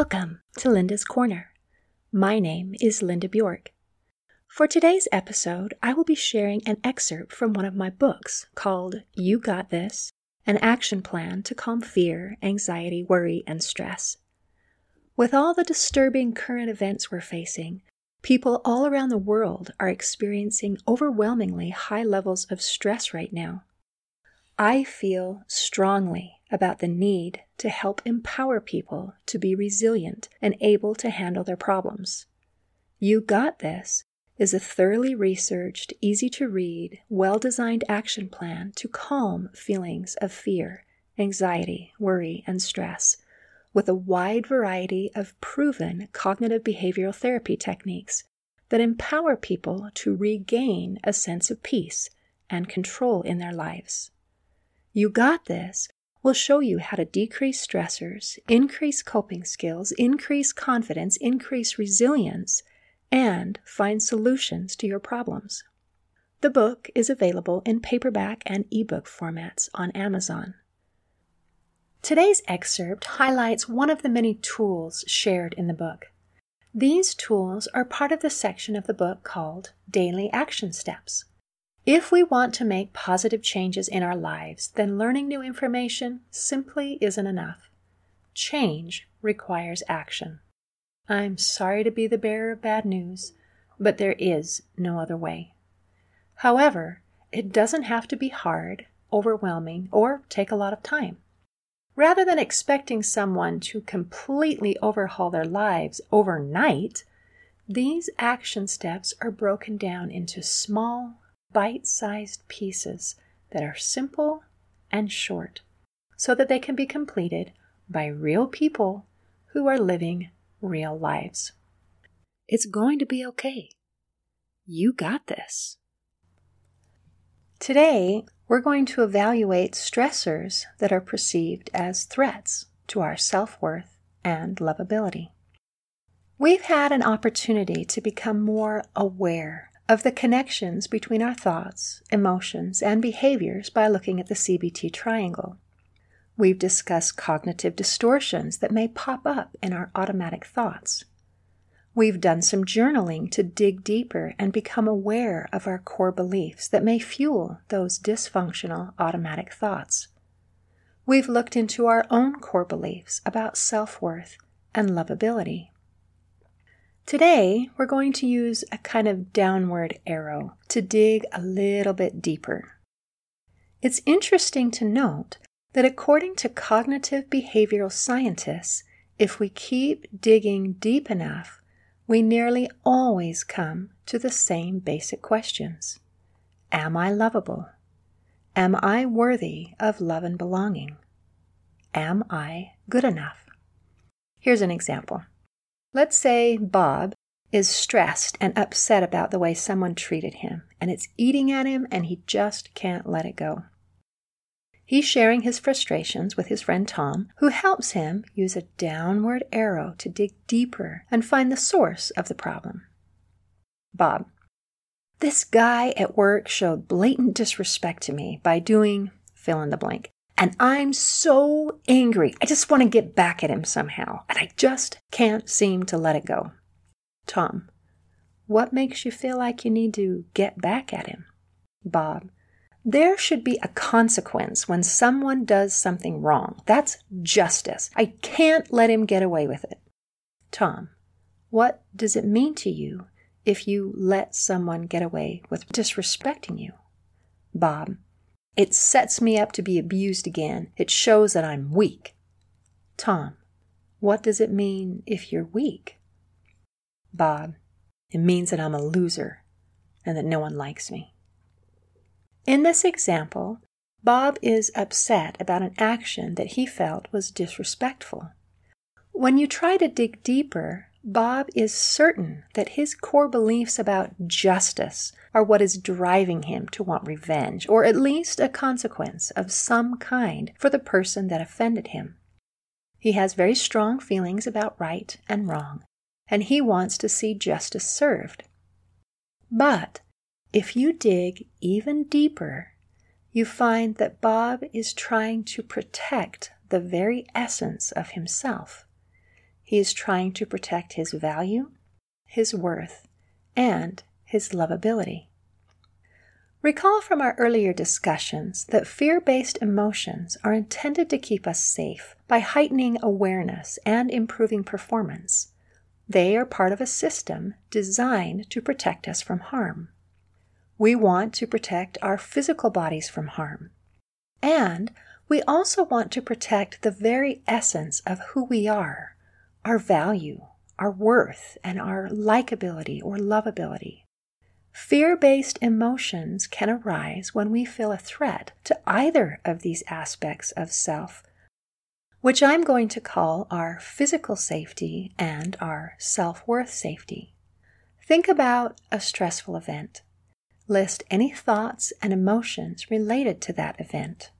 Welcome to Linda's Corner. My name is Linda Bjork. For today's episode, I will be sharing an excerpt from one of my books called You Got This An Action Plan to Calm Fear, Anxiety, Worry, and Stress. With all the disturbing current events we're facing, people all around the world are experiencing overwhelmingly high levels of stress right now. I feel strongly about the need to help empower people to be resilient and able to handle their problems. You Got This is a thoroughly researched, easy to read, well designed action plan to calm feelings of fear, anxiety, worry, and stress with a wide variety of proven cognitive behavioral therapy techniques that empower people to regain a sense of peace and control in their lives. You Got This will show you how to decrease stressors, increase coping skills, increase confidence, increase resilience, and find solutions to your problems. The book is available in paperback and ebook formats on Amazon. Today's excerpt highlights one of the many tools shared in the book. These tools are part of the section of the book called Daily Action Steps. If we want to make positive changes in our lives, then learning new information simply isn't enough. Change requires action. I'm sorry to be the bearer of bad news, but there is no other way. However, it doesn't have to be hard, overwhelming, or take a lot of time. Rather than expecting someone to completely overhaul their lives overnight, these action steps are broken down into small, bite sized pieces that are simple and short so that they can be completed by real people who are living real lives. It's going to be okay. You got this. Today, we're going to evaluate stressors that are perceived as threats to our self worth and lovability. We've had an opportunity to become more aware of the connections between our thoughts, emotions, and behaviors by looking at the CBT triangle. We've discussed cognitive distortions that may pop up in our automatic thoughts. We've done some journaling to dig deeper and become aware of our core beliefs that may fuel those dysfunctional automatic thoughts. We've looked into our own core beliefs about self worth and lovability. Today, we're going to use a kind of downward arrow to dig a little bit deeper. It's interesting to note that according to cognitive behavioral scientists, if we keep digging deep enough, we nearly always come to the same basic questions Am I lovable? Am I worthy of love and belonging? Am I good enough? Here's an example. Let's say Bob is stressed and upset about the way someone treated him, and it's eating at him, and he just can't let it go. He's sharing his frustrations with his friend Tom, who helps him use a downward arrow to dig deeper and find the source of the problem. Bob, this guy at work showed blatant disrespect to me by doing fill in the blank and I'm so angry. I just want to get back at him somehow, and I just can't seem to let it go. Tom, what makes you feel like you need to get back at him? Bob, there should be a consequence when someone does something wrong. That's justice. I can't let him get away with it. Tom, what does it mean to you if you let someone get away with disrespecting you? Bob, it sets me up to be abused again. It shows that I'm weak. Tom, what does it mean if you're weak? Bob, it means that I'm a loser and that no one likes me. In this example, Bob is upset about an action that he felt was disrespectful. When you try to dig deeper, Bob is certain that his core beliefs about justice are what is driving him to want revenge, or at least a consequence of some kind for the person that offended him. He has very strong feelings about right and wrong, and he wants to see justice served. But if you dig even deeper, you find that Bob is trying to protect the very essence of himself he is trying to protect his value, his worth, and his lovability. Recall from our earlier discussions that fear based emotions are intended to keep us safe by heightening awareness and improving performance. They are part of a system designed to protect us from harm. We want to protect our physical bodies from harm. And we also want to protect the very essence of who we are, our value, our worth, and our likability or lovability. Fear based emotions can arise when we feel a threat to either of these aspects of self, which I'm going to call our physical safety and our self worth safety. Think about a stressful event. List any thoughts and emotions related to that event.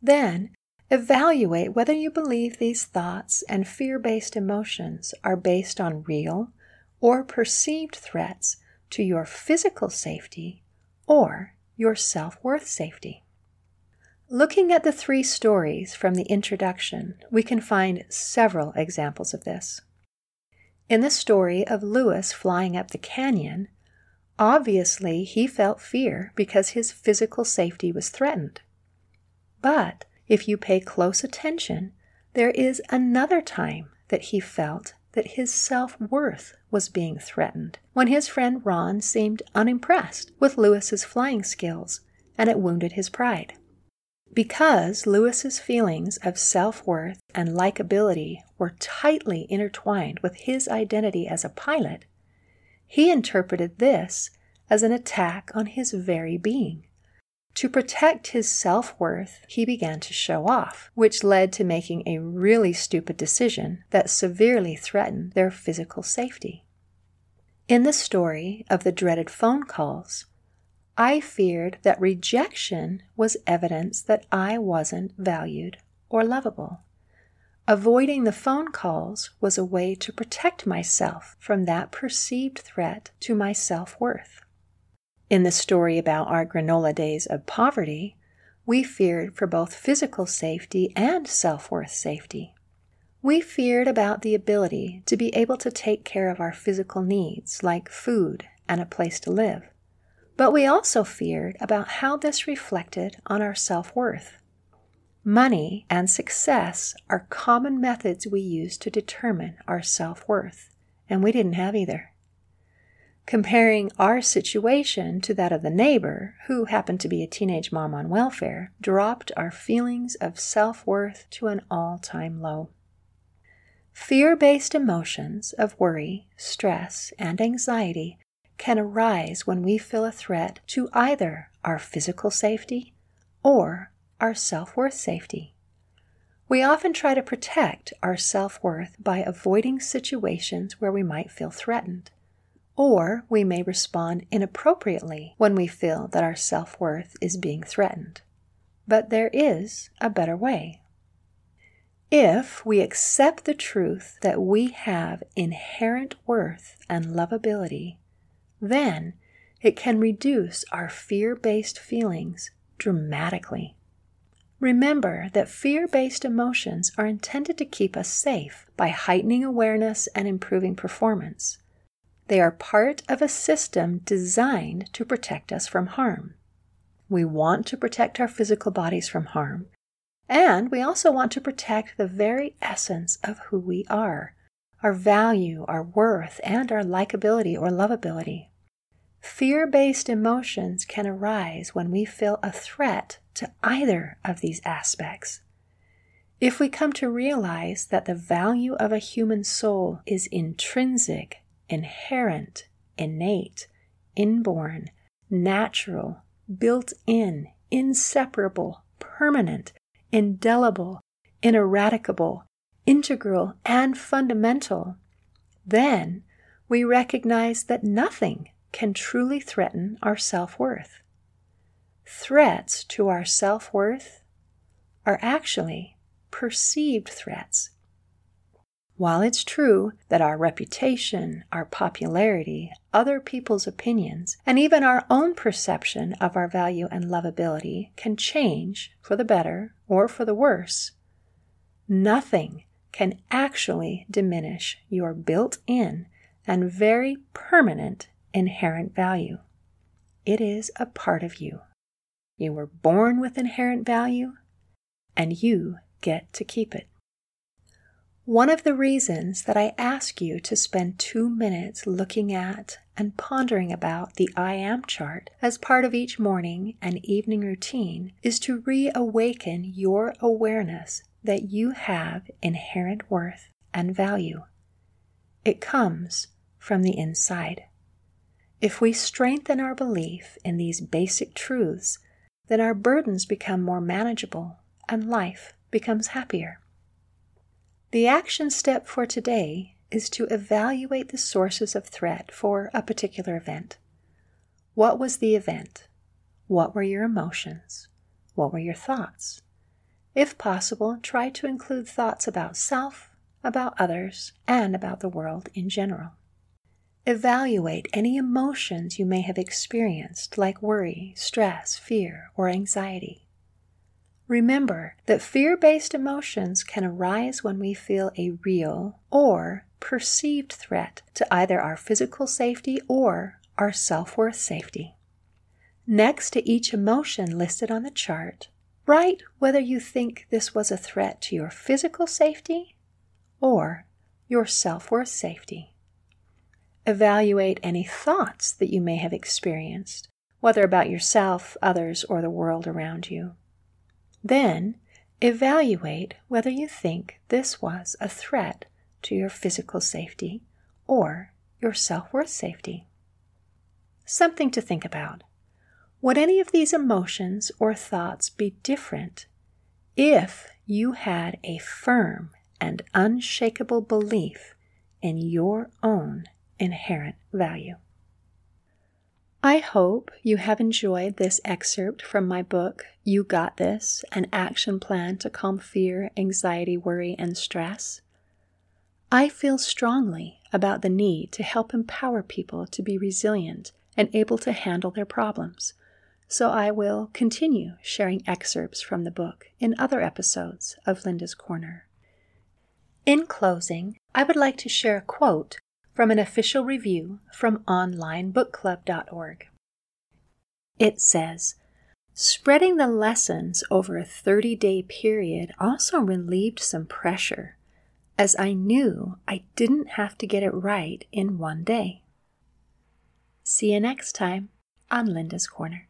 Then, evaluate whether you believe these thoughts and fear based emotions are based on real or perceived threats to your physical safety or your self worth safety. Looking at the three stories from the introduction, we can find several examples of this. In the story of Lewis flying up the canyon, obviously he felt fear because his physical safety was threatened. But if you pay close attention, there is another time that he felt that his self worth was being threatened when his friend Ron seemed unimpressed with Lewis's flying skills and it wounded his pride. Because Lewis's feelings of self worth and likability were tightly intertwined with his identity as a pilot, he interpreted this as an attack on his very being. To protect his self worth, he began to show off, which led to making a really stupid decision that severely threatened their physical safety. In the story of the dreaded phone calls, I feared that rejection was evidence that I wasn't valued or lovable. Avoiding the phone calls was a way to protect myself from that perceived threat to my self worth. In the story about our granola days of poverty, we feared for both physical safety and self worth safety. We feared about the ability to be able to take care of our physical needs, like food and a place to live. But we also feared about how this reflected on our self worth. Money and success are common methods we use to determine our self worth, and we didn't have either. Comparing our situation to that of the neighbor, who happened to be a teenage mom on welfare, dropped our feelings of self worth to an all time low. Fear based emotions of worry, stress, and anxiety can arise when we feel a threat to either our physical safety or our self worth safety. We often try to protect our self worth by avoiding situations where we might feel threatened. Or we may respond inappropriately when we feel that our self worth is being threatened. But there is a better way. If we accept the truth that we have inherent worth and lovability, then it can reduce our fear based feelings dramatically. Remember that fear based emotions are intended to keep us safe by heightening awareness and improving performance. They are part of a system designed to protect us from harm. We want to protect our physical bodies from harm, and we also want to protect the very essence of who we are our value, our worth, and our likability or lovability. Fear based emotions can arise when we feel a threat to either of these aspects. If we come to realize that the value of a human soul is intrinsic inherent, innate, inborn, natural, built in, inseparable, permanent, indelible, ineradicable, integral, and fundamental, then we recognize that nothing can truly threaten our self worth. Threats to our self worth are actually perceived threats while it's true that our reputation, our popularity, other people's opinions, and even our own perception of our value and lovability can change for the better or for the worse, nothing can actually diminish your built in and very permanent inherent value. It is a part of you. You were born with inherent value, and you get to keep it. One of the reasons that I ask you to spend two minutes looking at and pondering about the I Am chart as part of each morning and evening routine is to reawaken your awareness that you have inherent worth and value. It comes from the inside. If we strengthen our belief in these basic truths, then our burdens become more manageable and life becomes happier. The action step for today is to evaluate the sources of threat for a particular event. What was the event? What were your emotions? What were your thoughts? If possible, try to include thoughts about self, about others, and about the world in general. Evaluate any emotions you may have experienced, like worry, stress, fear, or anxiety. Remember that fear based emotions can arise when we feel a real or perceived threat to either our physical safety or our self worth safety. Next to each emotion listed on the chart, write whether you think this was a threat to your physical safety or your self worth safety. Evaluate any thoughts that you may have experienced, whether about yourself, others, or the world around you. Then evaluate whether you think this was a threat to your physical safety or your self worth safety. Something to think about. Would any of these emotions or thoughts be different if you had a firm and unshakable belief in your own inherent value? I hope you have enjoyed this excerpt from my book, You Got This An Action Plan to Calm Fear, Anxiety, Worry, and Stress. I feel strongly about the need to help empower people to be resilient and able to handle their problems, so I will continue sharing excerpts from the book in other episodes of Linda's Corner. In closing, I would like to share a quote from an official review from onlinebookclub.org. It says, Spreading the lessons over a 30 day period also relieved some pressure, as I knew I didn't have to get it right in one day. See you next time on Linda's Corner.